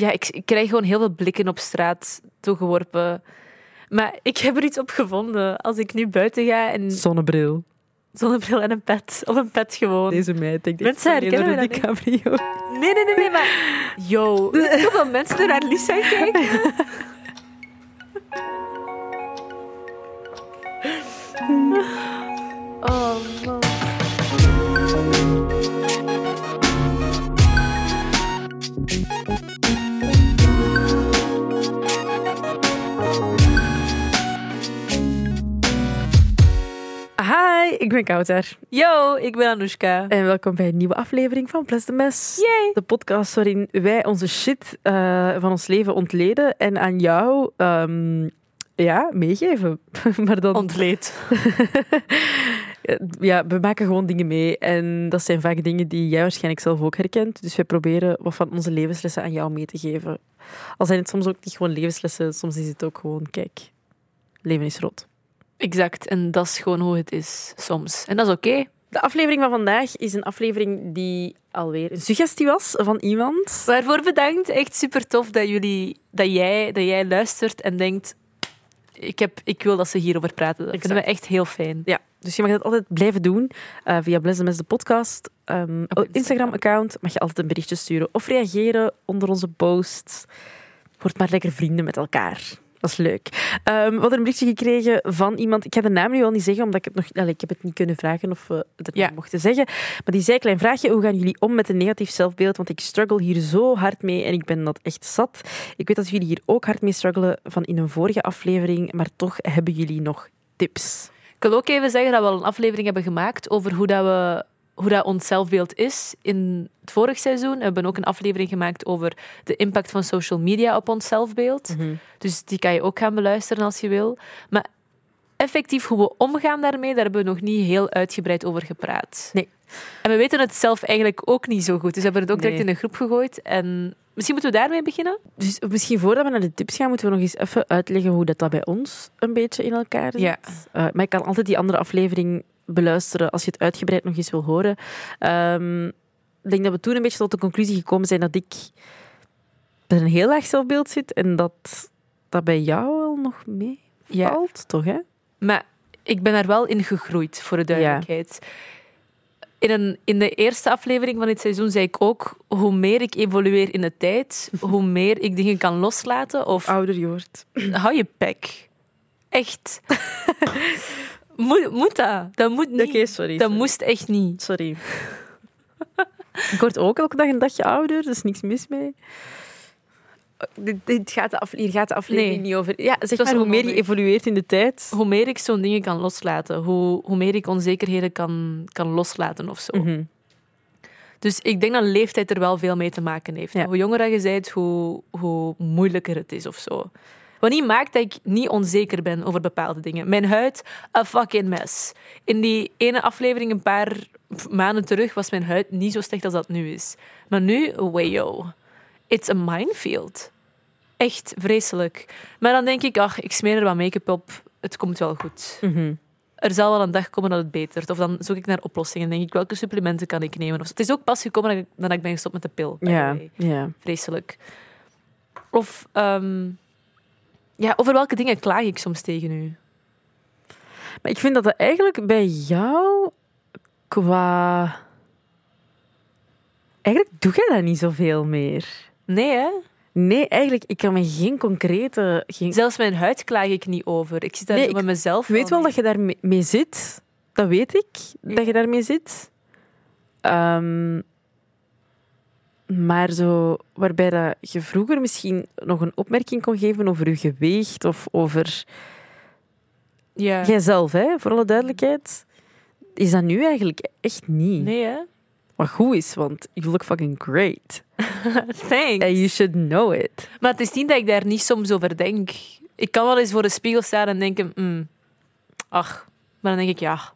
ja, ik, ik krijg gewoon heel veel blikken op straat toegeworpen. Maar ik heb er iets op gevonden. Als ik nu buiten ga en Zonnebril. zonnebril en een pet. Of een pet gewoon. Deze meid. Ik Mensen herkennen me DiCaprio. Nee, nee, nee, nee, maar... Yo, hoeveel mensen er naar Lisa kijken? Oh, man. Ik ben Kouter. Yo, ik ben Anoushka. En welkom bij een nieuwe aflevering van Ples de Mes. Yay. De podcast waarin wij onze shit eh, van ons leven ontleden en aan jou ehm, ja, meegeven. maar dan, Ontleed. ja, we maken gewoon dingen mee. En dat zijn vaak dingen die jij waarschijnlijk zelf ook herkent. Dus wij proberen wat van onze levenslessen aan jou mee te geven. Al zijn het soms ook niet gewoon levenslessen, soms is het ook gewoon, kijk, leven is rood. Exact, en dat is gewoon hoe het is soms. En dat is oké. De aflevering van vandaag is een aflevering die alweer een suggestie was van iemand. Waarvoor bedankt. Echt super tof dat, jullie, dat, jij, dat jij luistert en denkt... Ik, heb, ik wil dat ze hierover praten. Dat vinden we echt heel fijn. Ja, dus je mag dat altijd blijven doen eh, via Bless Mess, de podcast. Ehm, Op Instagram-account mag je altijd een berichtje sturen of reageren onder onze posts. Word maar lekker vrienden met elkaar. Dat is leuk. Ehm, we hadden een berichtje gekregen van iemand. Ik ga de naam nu al niet zeggen, omdat ik het nog. Allee, ik heb het niet kunnen vragen of we het Ja. mochten zeggen. Maar die zei: klein vraagje. Hoe gaan jullie om met een negatief zelfbeeld? Want ik struggle hier zo hard mee en ik ben dat echt zat. Ik weet dat jullie hier ook hard mee struggelen van in een vorige aflevering, maar toch hebben jullie nog tips. Ik wil ook even zeggen dat we al een aflevering hebben gemaakt over hoe, dat we, hoe dat ons zelfbeeld is in het vorig seizoen. We hebben ook een aflevering gemaakt over de impact van social media op ons zelfbeeld. Dus die kan je ook gaan beluisteren als je wil. Maar effectief hoe we omgaan daarmee, daar hebben we nog niet heel uitgebreid over gepraat. Nee. En we weten het zelf eigenlijk ook niet zo goed. Dus we hebben het ook direct Nee. in een groep gegooid. En misschien moeten we daarmee beginnen? Dus misschien voordat we naar de tips gaan, moeten we nog eens even uitleggen hoe dat, dat bij ons een beetje in elkaar zit. Ja. Eh, maar ik kan altijd die andere aflevering beluisteren als je het uitgebreid nog eens wil horen. Ehm, ik denk dat we toen een beetje tot de conclusie gekomen zijn dat ik met een heel laag zelfbeeld zit en dat dat bij jou wel nog meevalt, toch? Hè? Maar ik ben daar wel in gegroeid, voor de duidelijkheid. In, een, in de eerste aflevering van dit seizoen zei ik ook, hoe meer ik evolueer in de tijd, hoe meer ik dingen kan loslaten. Of Ouder je wordt. hou je pek. Echt. moet, moet dat? Dat moet niet. Oké, sorry. dat sorry. moest echt niet. Sorry. ik word ook elke dag een dagje ouder, er is niks mis mee. Dit, dit gaat de af, hier gaat de aflevering Nee. niet over. Ja, zeg maar, hoe meer je evolueert in de tijd. Hoe meer ik zo'n dingen kan loslaten, hoe, hoe meer ik onzekerheden kan, kan loslaten of zo. Mhm. Dus ik denk dat leeftijd er wel veel mee te maken heeft. Ja. Hoe jonger je bent, hoe, hoe moeilijker het is of zo. Wat niet maakt dat ik niet onzeker ben over bepaalde dingen. Mijn huid, a fucking mess. In die ene aflevering een paar maanden terug was mijn huid niet zo slecht als dat nu is. Maar nu, wayo. It's a minefield. Echt vreselijk. Maar dan denk ik, ach, ik smeer er wat make-up op. Het komt wel goed. Mhm. Er zal wel een dag komen dat het betert. Of dan zoek ik naar oplossingen. denk ik, welke supplementen kan ik nemen? Of. Het is ook pas gekomen dat ik, dat ik ben gestopt met de pil. ja. Vreselijk. Of, ehm, ja, over welke dingen klaag ik soms tegen u? Maar ik vind dat dat eigenlijk bij jou qua... Eigenlijk doe jij dat niet zoveel meer. Nee, hè? Nee, eigenlijk, ik kan me geen concrete... Geen... Zelfs mijn huid klaag ik niet over. Ik zit daar Nee, zo ik met mezelf Ik weet wel dat je daarmee mee zit. Dat weet ik, dat je daarmee zit. Ehm, maar zo, waarbij dat je vroeger misschien nog een opmerking kon geven over je gewicht of over Ja. jijzelf, hè, voor alle duidelijkheid, is dat nu eigenlijk echt niet. Nee, hè? Wat goed is, want you look fucking great. Thanks. And you should know it. Maar het is niet dat ik daar niet soms over denk. Ik kan wel eens voor de spiegel staan en denken, mm, ach, maar dan denk ik, ja,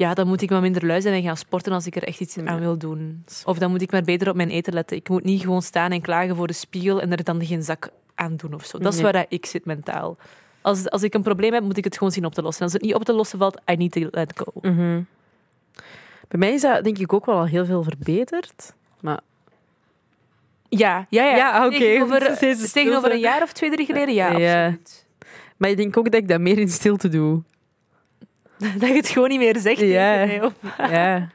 ja, dan moet ik maar minder lui zijn en gaan sporten als ik er echt iets aan wil doen. Of dan moet ik maar beter op mijn eten letten. Ik moet niet gewoon staan en klagen voor de spiegel en er dan geen zak aan doen of zo. Dat is waar ik zit mentaal. Als, als ik een probleem heb, moet ik het gewoon zien op te lossen. En als het niet op te lossen valt, I need to let go. Mhm. Bij mij is dat denk ik ook wel al heel veel verbeterd. Maar Ja, ja, ja. Ja, oké. Tegenover, een jaar of twee, drie geleden, ja, Ja. absoluut. Maar ik denk ook dat ik dat meer in stilte doe. Dat je het gewoon niet meer zegt. Ja. tegen mij, of- Ja.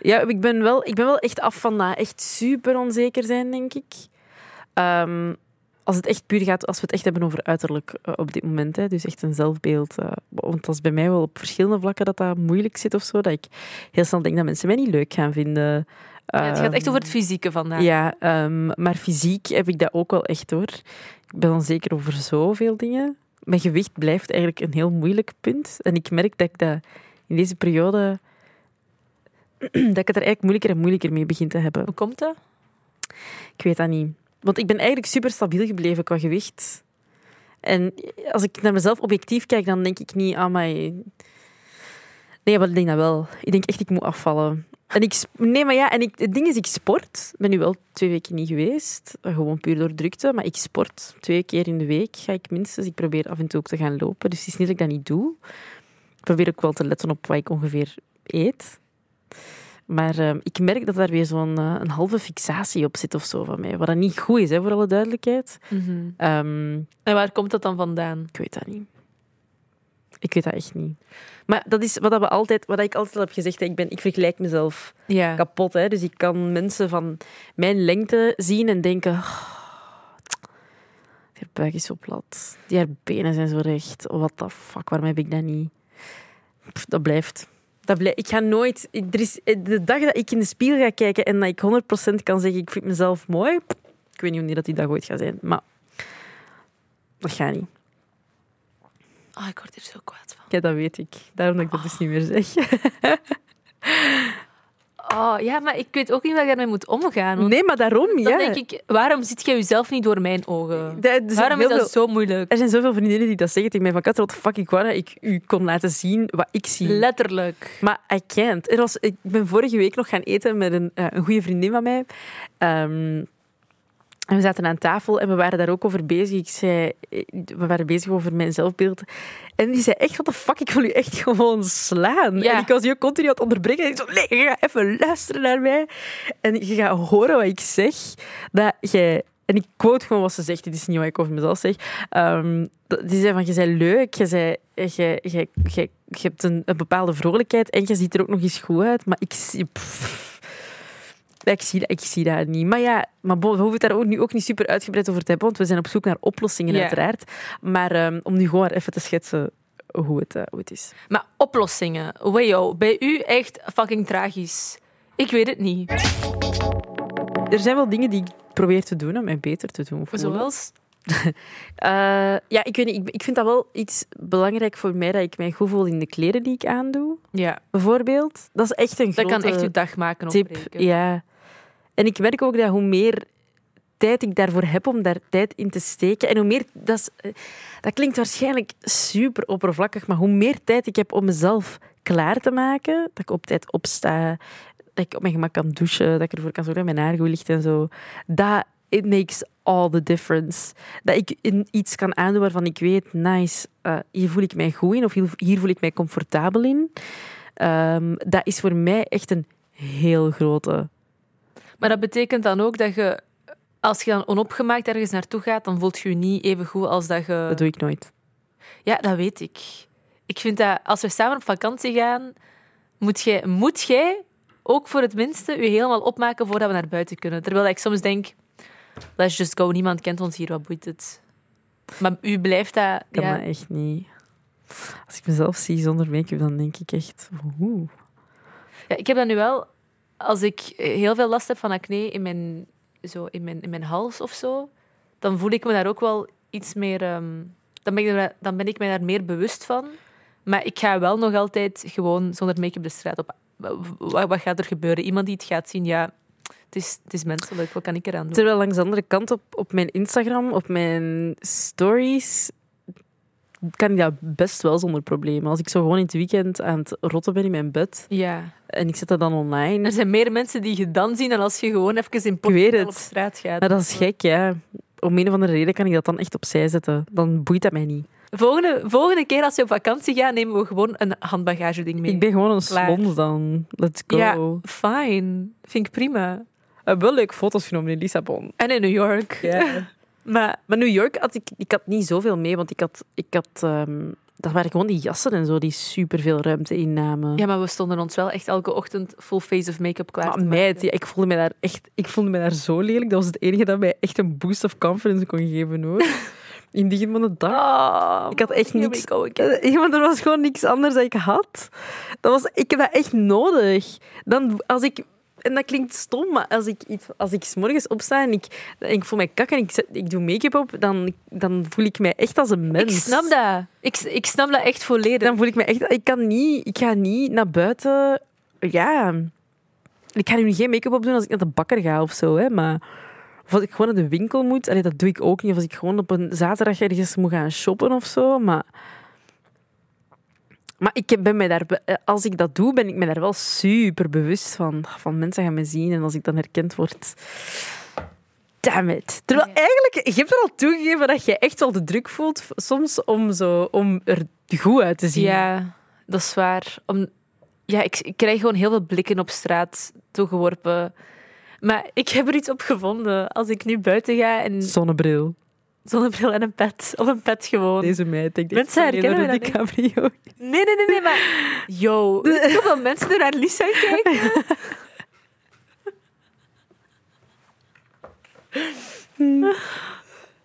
Ja, ik ben, wel, ik ben wel echt af van dat echt super onzeker zijn, denk ik. Ehm, als het echt puur gaat, als we het echt hebben over uiterlijk eh, op dit moment, hè, dus echt een zelfbeeld. eh, want dat is bij mij wel op verschillende vlakken dat dat moeilijk zit of zo. Dat ik heel snel denk dat mensen mij niet leuk gaan vinden. Ja, het gaat echt Ehm, over het fysieke vandaag. Ja, ehm, maar fysiek heb ik dat ook wel echt hoor. Ik ben onzeker over zoveel dingen. Mijn gewicht blijft eigenlijk een heel moeilijk punt. En ik merk dat ik dat in deze periode... dat ik het er eigenlijk moeilijker en moeilijker mee begin te hebben. Hoe komt dat? Ik weet dat niet. Want ik ben eigenlijk super stabiel gebleven qua gewicht. En als ik naar mezelf objectief kijk, dan denk ik niet aan mij. Nee, maar ik denk dat wel. Ik denk echt, ik moet afvallen. En ik, nee, maar ja, en ik, het ding is, ik sport. Ik ben nu wel twee weken niet geweest. Gewoon puur door drukte. Maar ik sport twee keer in de week, ga ik minstens. Ik probeer af en toe ook te gaan lopen. Dus het is niet dat ik dat niet doe. Ik probeer ook wel te letten op wat ik ongeveer eet. Maar ehm, ik merk dat daar weer zo'n eh, een halve fixatie op zit of zo van mij. Wat dat niet goed is, hè, voor alle duidelijkheid. Ehm, En waar komt dat dan vandaan? ik weet dat niet. Ik weet dat echt niet. Maar dat is wat, dat we altijd, wat ik altijd al heb gezegd. hè. Ik, ben, ik vergelijk mezelf Ja. kapot. Hè. Dus ik kan mensen van mijn lengte zien en denken... "Oh, die buik is zo plat. Die haar benen zijn zo recht. What the fuck, waarom heb ik dat niet? Pff, dat blijft. Dat blijft. Ik ga nooit... Er is, de dag dat ik in de spiegel ga kijken en dat ik 100% kan zeggen ik vind mezelf mooi... Ik weet niet wanneer dat die dag ooit gaat zijn. Maar dat gaat niet. Oh, ik word hier zo kwaad van. Ja, dat weet ik. Daarom dat ik dat dus niet meer zeg. Oh, ja, maar ik weet ook niet hoe ik daarmee moet omgaan. Nee, maar daarom, dan ja. denk ik, waarom ziet jij jezelf niet door mijn ogen? Dat- er zijn Waarom is dat veel- zo moeilijk? Er zijn zoveel vriendinnen die dat zeggen tegen mij. Van, Kat, the fuck, ik wou dat ik u kon laten zien wat ik zie. Letterlijk. Maar I can't. Er was, ik ben vorige week nog gaan eten met een, eh, een goede vriendin van mij. Ehm, en we zaten aan tafel en we waren daar ook over bezig. Ik zei, eh, we waren bezig over mijn zelfbeeld. En die zei echt, what the fuck, ik wil u echt gewoon slaan. Ja. En ik was je continu aan het onderbreken. En ik zo, nee, je gaat even luisteren naar mij. En je gaat horen wat ik zeg. Dat jij... En ik quote gewoon wat ze zegt. Dit is niet wat ik over mezelf zeg. Ehm, die zei van, je bent leuk. Je, zei, je, je, je, je hebt een, een bepaalde vrolijkheid. En je ziet er ook nog eens goed uit. Maar ik pff, ik zie, dat, ik zie dat niet. Maar ja, maar we hoeven het daar ook, nu ook niet super uitgebreid over te hebben, want we zijn op zoek naar oplossingen, Ja. uiteraard. Maar ehm, om nu gewoon even te schetsen hoe het, eh, hoe het is. Maar oplossingen. Wayo, bij u echt fucking tragisch. Ik weet het niet. Er zijn wel dingen die ik probeer te doen om mij beter te doen. Zoals? Eh, ja, ik weet niet. Ik, ik vind dat wel iets belangrijk voor mij, dat ik mij goed voel in de kleren die ik aandoe, Ja, bijvoorbeeld. Dat is echt een dat grote kan echt uw dag maken tip. Ja. En ik merk ook dat hoe meer tijd ik daarvoor heb om daar tijd in te steken. En hoe meer, dat, eh, dat klinkt waarschijnlijk super oppervlakkig, maar hoe meer tijd ik heb om mezelf klaar te maken, dat ik op tijd opsta, dat ik op mijn gemak kan douchen, dat ik ervoor kan zorgen dat mijn haar goed ligt en zo, dat it makes all the difference. Dat ik in iets kan aandoen waarvan ik weet, nice, eh, hier voel ik mij goed in of hier, hier voel ik mij comfortabel in. Ehm, dat is voor mij echt een heel grote Maar dat betekent dan ook dat je, als je dan onopgemaakt ergens naartoe gaat, dan voelt je je niet even goed als dat je... Dat doe ik nooit. Ja, dat weet ik. Ik vind dat als we samen op vakantie gaan, moet jij, moet jij ook voor het minste je helemaal opmaken voordat we naar buiten kunnen. Terwijl ik soms denk, let's just go, niemand kent ons hier, wat boeit het? Maar u blijft dat... Ik kan ja. dat echt niet. Als ik mezelf zie zonder make-up, dan denk ik echt... Oeh. Ja, ik heb dat nu wel, als ik heel veel last heb van acne in mijn, zo, in mijn, in mijn hals of zo, dan voel ik me daar ook wel iets meer... ehm, dan, ben ik dan ben ik mij daar meer bewust van. Maar ik ga wel nog altijd gewoon zonder make-up de straat op. Wat, wat gaat er gebeuren? Iemand die het gaat zien, ja, het is, het is menselijk. Wat kan ik eraan doen? Terwijl langs de andere kant op, op mijn Instagram, op mijn stories, kan ik dat best wel zonder problemen. Als ik zo gewoon in het weekend aan het rotten ben in mijn bed Ja. en ik zet dat dan online... Er zijn meer mensen die je dan zien dan als je gewoon even in Portugal op straat gaat. Maar dat is gek, ja. Om een of andere reden kan ik dat dan echt opzij zetten. Dan boeit dat mij niet. Volgende, volgende keer als je op vakantie gaat, nemen we gewoon een handbagageding mee. Ik ben gewoon een slons dan. Let's go. Ja, fijn. Vind ik prima. heb wel leuke foto's genomen in Lissabon. En in New York. Maar Maar New York had ik, ik had niet zoveel mee, want ik had, ik had ehm, dat waren gewoon die jassen en zo die superveel ruimte innamen. Ja, maar we stonden ons wel echt elke ochtend full face of make-up klaar Maar meid, ja, ik voelde me daar echt, ik voelde me daar zo lelijk. Dat was het enige dat mij echt een boost of confidence kon geven, hoor. In die van de dag. Ah, Ik had echt niks- go again. Eh, Ja, maar er was gewoon niks anders dat ik had. Dat was, ik heb dat echt nodig. Dan, als ik, en dat klinkt stom, maar als ik, iets- als ik 's morgens opsta en ik, en ik voel mij kak en ik, zet- ik doe make-up op, dan, dan voel ik mij echt als een mens. Ik snap dat. Ik, ik snap dat echt volledig. Dan voel ik me echt... Ik kan niet... Ik ga niet naar buiten... Ja... Ik ga nu geen make-up opdoen als ik naar de bakker ga of zo, hè. Maar... Of als ik gewoon naar de winkel moet... Allee, dat doe ik ook niet. Of als ik gewoon op een zaterdag ergens moet gaan shoppen of zo. Maar... Maar ik ben mij daar... eh, Als ik dat doe, ben ik me daar wel super bewust van. Van mensen gaan me zien. En als ik dan herkend word... Damn it. Terwijl eigenlijk... Je hebt er al toegegeven dat je echt wel de druk voelt soms om, zo, om er goed uit te zien. Ja, dat is waar. Om, ja, ik, ik krijg gewoon heel veel blikken op straat toegeworpen. Maar ik heb er iets op gevonden. Als ik nu buiten ga en Zonnebril. Zonnebril en een pet. Of een pet gewoon. Deze meid. Ik denk Mensen herkennen dat DiCaprio. Nee, nee, nee, nee, maar... Yo, hoeveel mensen er naar Lisa kijken?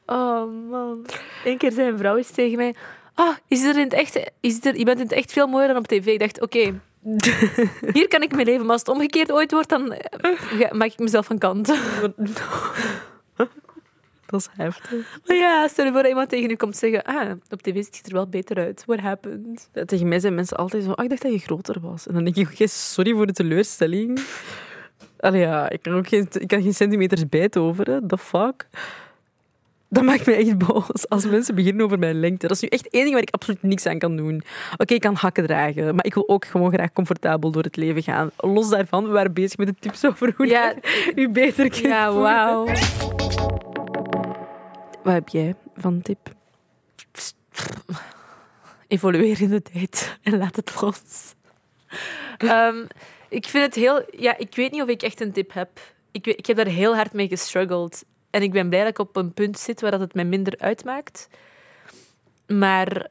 Oh, man. Eén keer zei een vrouw eens tegen mij... Ah, is er in het echt... Is er, je bent in het echt veel mooier dan op tv. Ik dacht, oké... hier kan ik mee leven. Maar als het omgekeerd ooit wordt, dan eh, maak ik mezelf van kant. Dat is heftig. Maar ja, stel je voor dat iemand tegen u komt zeggen... Ah, op tv ziet het er wel beter uit. What happened? Tegen mij zijn mensen altijd zo... Ah, ik dacht dat je groter was. En dan denk ik, oké, sorry voor de teleurstelling. Allee, ja, ik kan ook geen, ik kan geen centimeters bijtoveren. The fuck? Dat maakt me echt boos als mensen beginnen over mijn lengte. Dat is nu echt één ding waar ik absoluut niks aan kan doen. Oké, ik kan hakken dragen, maar ik wil ook gewoon graag comfortabel door het leven gaan. Los daarvan, we waren bezig met de tips over hoe Ja, je u beter kunt ja, wauw. Wat heb jij van tip? evolueer in de tijd en laat het los. Ehm, ik vind het heel... Ja, ik weet niet of ik echt een tip heb. Ik, ik heb daar heel hard mee gestruggeld. En ik ben blij dat ik op een punt zit waar dat het mij minder uitmaakt. Maar...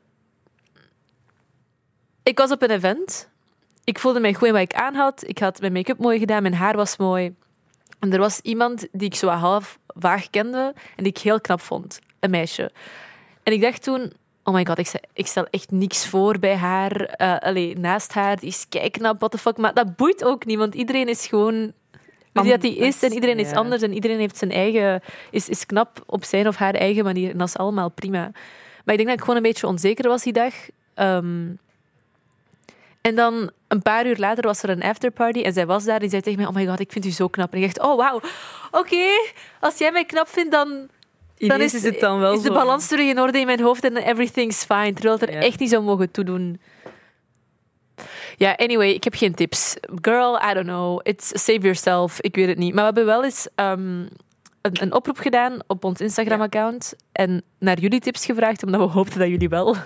Ik was op een event. Ik voelde mij goed in wat ik aan had. Ik had mijn make-up mooi gedaan, mijn haar was mooi. En er was iemand die ik zo half vaag kende en die ik heel knap vond. Een meisje. En ik dacht toen, oh my god, ik stel, ik stel echt niks voor bij haar. Allee, naast haar, die is kijknap, what the fuck. Maar dat boeit ook niet, want iedereen is gewoon wie dat die is en iedereen is anders en iedereen heeft zijn eigen, is, is knap op zijn of haar eigen manier. En dat is allemaal prima. Maar ik denk dat ik gewoon een beetje onzeker was die dag. Ehm, en dan een paar uur later was er een afterparty en zij was daar. Die zei tegen mij, oh my god, ik vind u zo knap. En ik dacht, oh wauw, oké, als jij mij knap vindt, dan, dan is, is het dan wel is de balans terug in orde in mijn hoofd en everything's fine. Terwijl het er Ja. echt niet zou mogen toedoen. Ja, anyway, ik heb geen tips. Girl, I don't know. It's save yourself. Ik weet het niet. Maar we hebben wel eens ehm, een, een oproep gedaan op ons Instagram-account en naar jullie tips gevraagd, omdat we hoopten dat jullie wel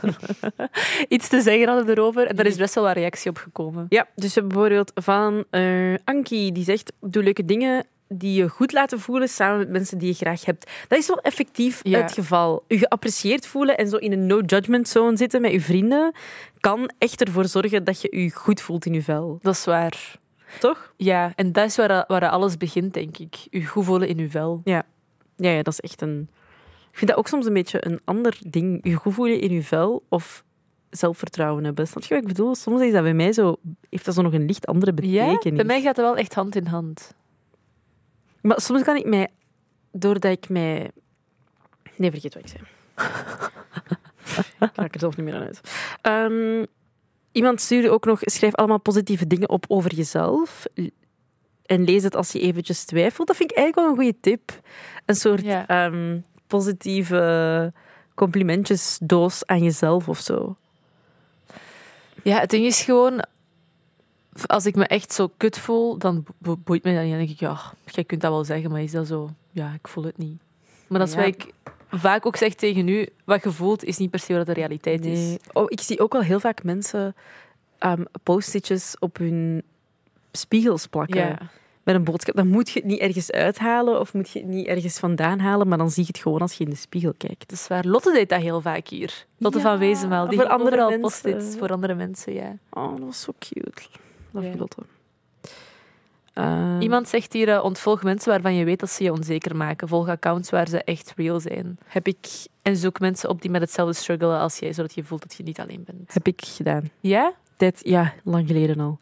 iets te zeggen hadden erover. En daar is best wel wat reactie op gekomen. Ja, dus bijvoorbeeld van eh Ankie, die zegt, doe leuke dingen die je goed laten voelen samen met mensen die je graag hebt. Dat is wel effectief Ja. het geval. Je geapprecieerd voelen en zo in een no-judgment zone zitten met je vrienden kan echt ervoor zorgen dat je je goed voelt in je vel. Dat is waar. Toch? Ja, en dat is waar, waar alles begint, denk ik. U goed voelen in uw vel. Ja, ja, dat is echt een... Ik vind dat ook soms een beetje een ander ding. Je goed voelen in je vel of zelfvertrouwen hebben. Snap je wat ik bedoel? Soms is dat bij mij zo... Heeft dat zo nog een licht andere Ja, betekenis. bij mij gaat het wel echt hand in hand. Maar soms kan ik mij, doordat ik mij. Nee, vergeet wat ik zei. ik raak er zelf niet meer aan uit. Ehm, iemand stuurde ook nog: schrijf allemaal positieve dingen op over jezelf. En lees het als je eventjes twijfelt. Dat vind ik eigenlijk wel een goede tip. Een soort Ja. ehm, positieve complimentjesdoos aan jezelf of zo. Ja, het ding is gewoon... Als ik me echt zo kut voel, dan bo- boeit me dat niet. Dan denk ik, ja, jij kunt dat wel zeggen, maar is dat zo? Ja, ik voel het niet. Maar dat is Ja. wat ik vaak ook zeg tegen u. Wat je voelt, is niet per se wat de realiteit is. Oh, ik zie ook wel heel vaak mensen ehm post-itjes op hun spiegels plakken. Ja. met een boodschap, dan moet je het niet ergens uithalen of moet je het niet ergens vandaan halen, maar dan zie je het gewoon als je in de spiegel kijkt. Dat is waar. Lotte deed dat heel vaak hier. Lotte Ja, van Wezenmaal. Die voor andere mensen. voor andere mensen, ja. Oh, dat was zo cute. Love Ja. Lotte. Eh, Iemand zegt hier, eh, ontvolg mensen waarvan je weet dat ze je onzeker maken. Volg accounts waar ze echt real zijn. heb ik, En zoek mensen op die met hetzelfde struggelen als jij, zodat je voelt dat je niet alleen bent. heb ik gedaan. Ja? Tijd, ja, lang geleden al.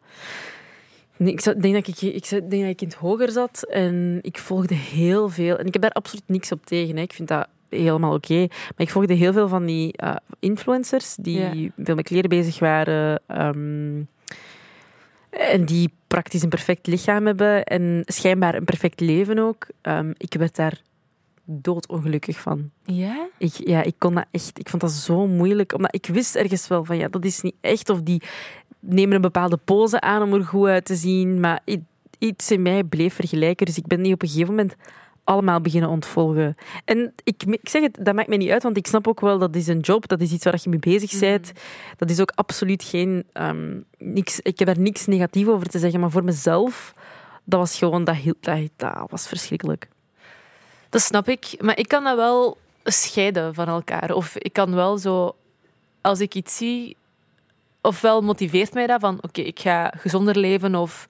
Nee, ik zou- denk dat ik, ik zou- denk dat ik in het hoger zat en ik volgde heel veel. En ik heb daar absoluut niks op tegen. Hè. Ik vind dat helemaal oké. Maar ik volgde heel veel van die eh, influencers die Ja. veel met kleren bezig waren. ehm, en die praktisch een perfect lichaam hebben en schijnbaar een perfect leven ook. Ehm, ik werd daar doodongelukkig van. Ja? Ik, ja, ik kon dat echt. Ik vond dat zo moeilijk. Omdat ik wist ergens wel van ja, dat is niet echt. Of die nemen een bepaalde pose aan om er goed uit te zien. Maar iets in mij bleef vergelijken. Dus ik ben die op een gegeven moment allemaal beginnen ontvolgen. En ik, ik zeg het, dat maakt mij niet uit, want ik snap ook wel dat is een job, dat is iets waar je mee bezig bent. Dat is ook absoluut geen. ehm, niks, ik heb daar niks negatief over te zeggen, maar voor mezelf, dat was gewoon. Dat, dat, dat was verschrikkelijk. Dat snap ik. Maar ik kan dat wel scheiden van elkaar. Of ik kan wel zo, als ik iets zie, ofwel motiveert mij dat van, oké, ik ga gezonder leven. Of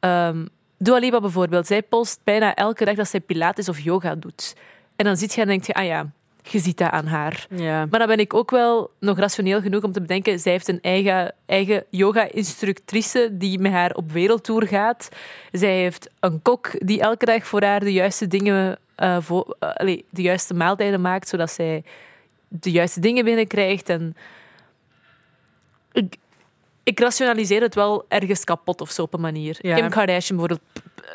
ehm Dua Lipa bijvoorbeeld, zij post bijna elke dag dat zij pilates of yoga doet. En dan zit je en denk je, ah ja, je ziet dat aan haar. Ja. Maar dan ben ik ook wel nog rationeel genoeg om te bedenken, zij heeft een eigen, eigen yoga-instructrice die met haar op wereldtour gaat. Zij heeft een kok die elke dag voor haar de juiste dingen, eh, voor, eh, allee, de juiste maaltijden maakt, zodat zij de juiste dingen binnenkrijgt. En ik, ik rationaliseer het wel ergens kapot of zo op een manier. Ja. Kim Kardashian bijvoorbeeld,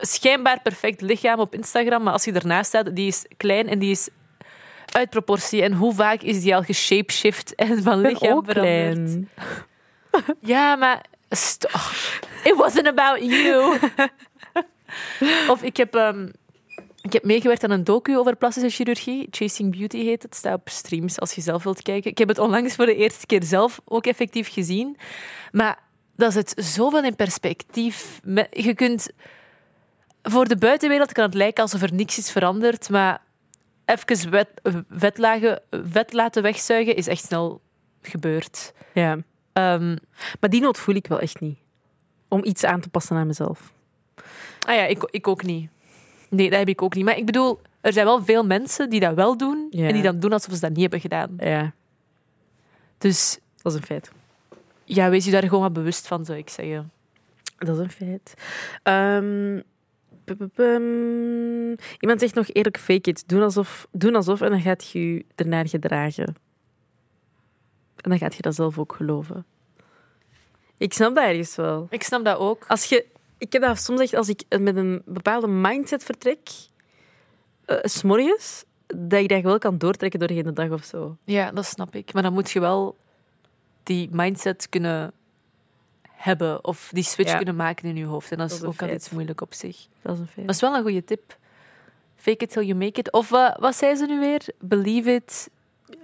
schijnbaar perfect lichaam op Instagram, maar als je ernaast staat, die is klein en die is uit proportie. En hoe vaak is die al geshapeshift en van lichaam ook veranderd? klein. Ja, maar... oh, it wasn't about you. of ik heb, ehm, ik heb meegewerkt aan een docu over plastische chirurgie. Chasing Beauty heet het. staat op streams als je zelf wilt kijken. Ik heb het onlangs voor de eerste keer zelf ook effectief gezien. Maar dat zit zoveel in perspectief. Je kunt... Voor de buitenwereld kan het lijken alsof er niks is veranderd, maar even wet, laten wegzuigen is echt snel gebeurd. Ja. Ehm, Maar die nood voel ik wel echt niet. Om iets aan te passen aan mezelf. Ah ja, ik, ik ook niet. Nee, dat heb ik ook niet. Maar ik bedoel, er zijn wel veel mensen die dat wel doen Ja. en die dan doen alsof ze dat niet hebben gedaan. Ja, Dus dat is een feit. ja, wees je daar gewoon wat bewust van, zou ik zeggen. Dat is een feit. Ehm. Iemand zegt nog eerlijk fake it. Doen alsof, doen alsof en dan gaat je je ernaar gedragen. En dan gaat je dat zelf ook geloven. Ik snap dat ergens wel. Ik snap dat ook. Als je, ik heb dat soms echt als ik met een bepaalde mindset vertrek, s s'morgens, dat ik dat wel kan doortrekken door de hele dag of zo. Ja, dat snap ik. Maar dan moet je wel die mindset kunnen hebben of die switch Ja. kunnen maken in je hoofd. En dat Dat is ook al feit. iets moeilijk op zich. Dat is een feit. Dat is wel een goede tip. Fake it till you make it. Of wat, wat zei ze nu weer? Believe it.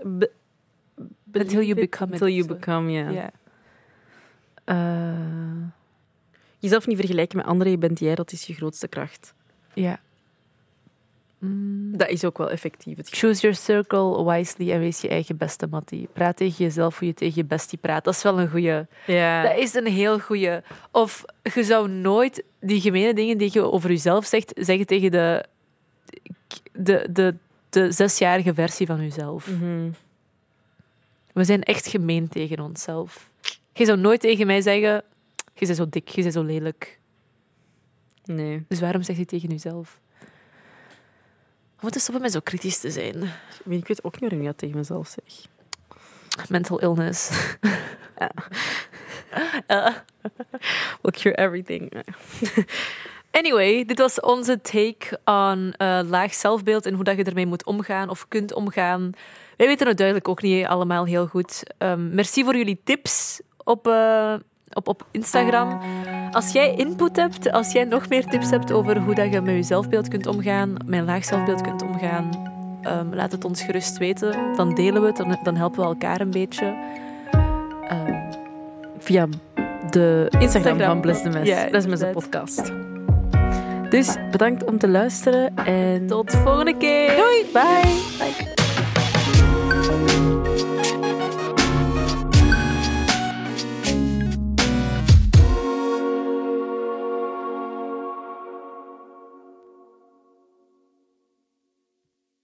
Be- Until you it become it Until you become, ja. Ja. Eh, Jezelf niet vergelijken met anderen, je bent jij, dat is je grootste kracht. ja. Mm. Dat is ook wel effectief. Choose your circle wisely en wees je eigen beste mattie. Praat tegen jezelf hoe je tegen je bestie praat. Dat is wel een goeie. ja. Dat is een heel goeie. Of je zou nooit die gemene dingen die je over jezelf zegt, zeggen tegen de, de, de, de zesjarige versie van jezelf. Mhm. We zijn echt gemeen tegen onszelf. Je zou nooit tegen mij zeggen, je bent zo dik, je bent zo lelijk. Nee. Dus waarom zeg je tegen jezelf? We moeten stoppen met zo kritisch te zijn. Ik weet- Ik weet ook niet waarom ik dat tegen mezelf zeg. Mental illness. Ja. We'll cure everything. Anyway, dit was onze take on eh, laag zelfbeeld en hoe dat je ermee moet omgaan of kunt omgaan. Wij weten het duidelijk ook niet allemaal heel goed. Ehm, merci voor jullie tips op, eh, op, op Instagram. Als jij input hebt, als jij nog meer tips hebt over hoe dat je met je zelfbeeld kunt omgaan, met een laag zelfbeeld kunt omgaan, ehm, laat het ons gerust weten. Dan delen we het, dan, dan helpen we elkaar een beetje. Ehm, Via de Instagram, Instagram. van Bless the Mess. Ja, dat is met zijn inderdaad. podcast. Dus bedankt om te luisteren en Tot volgende keer. doei, bye.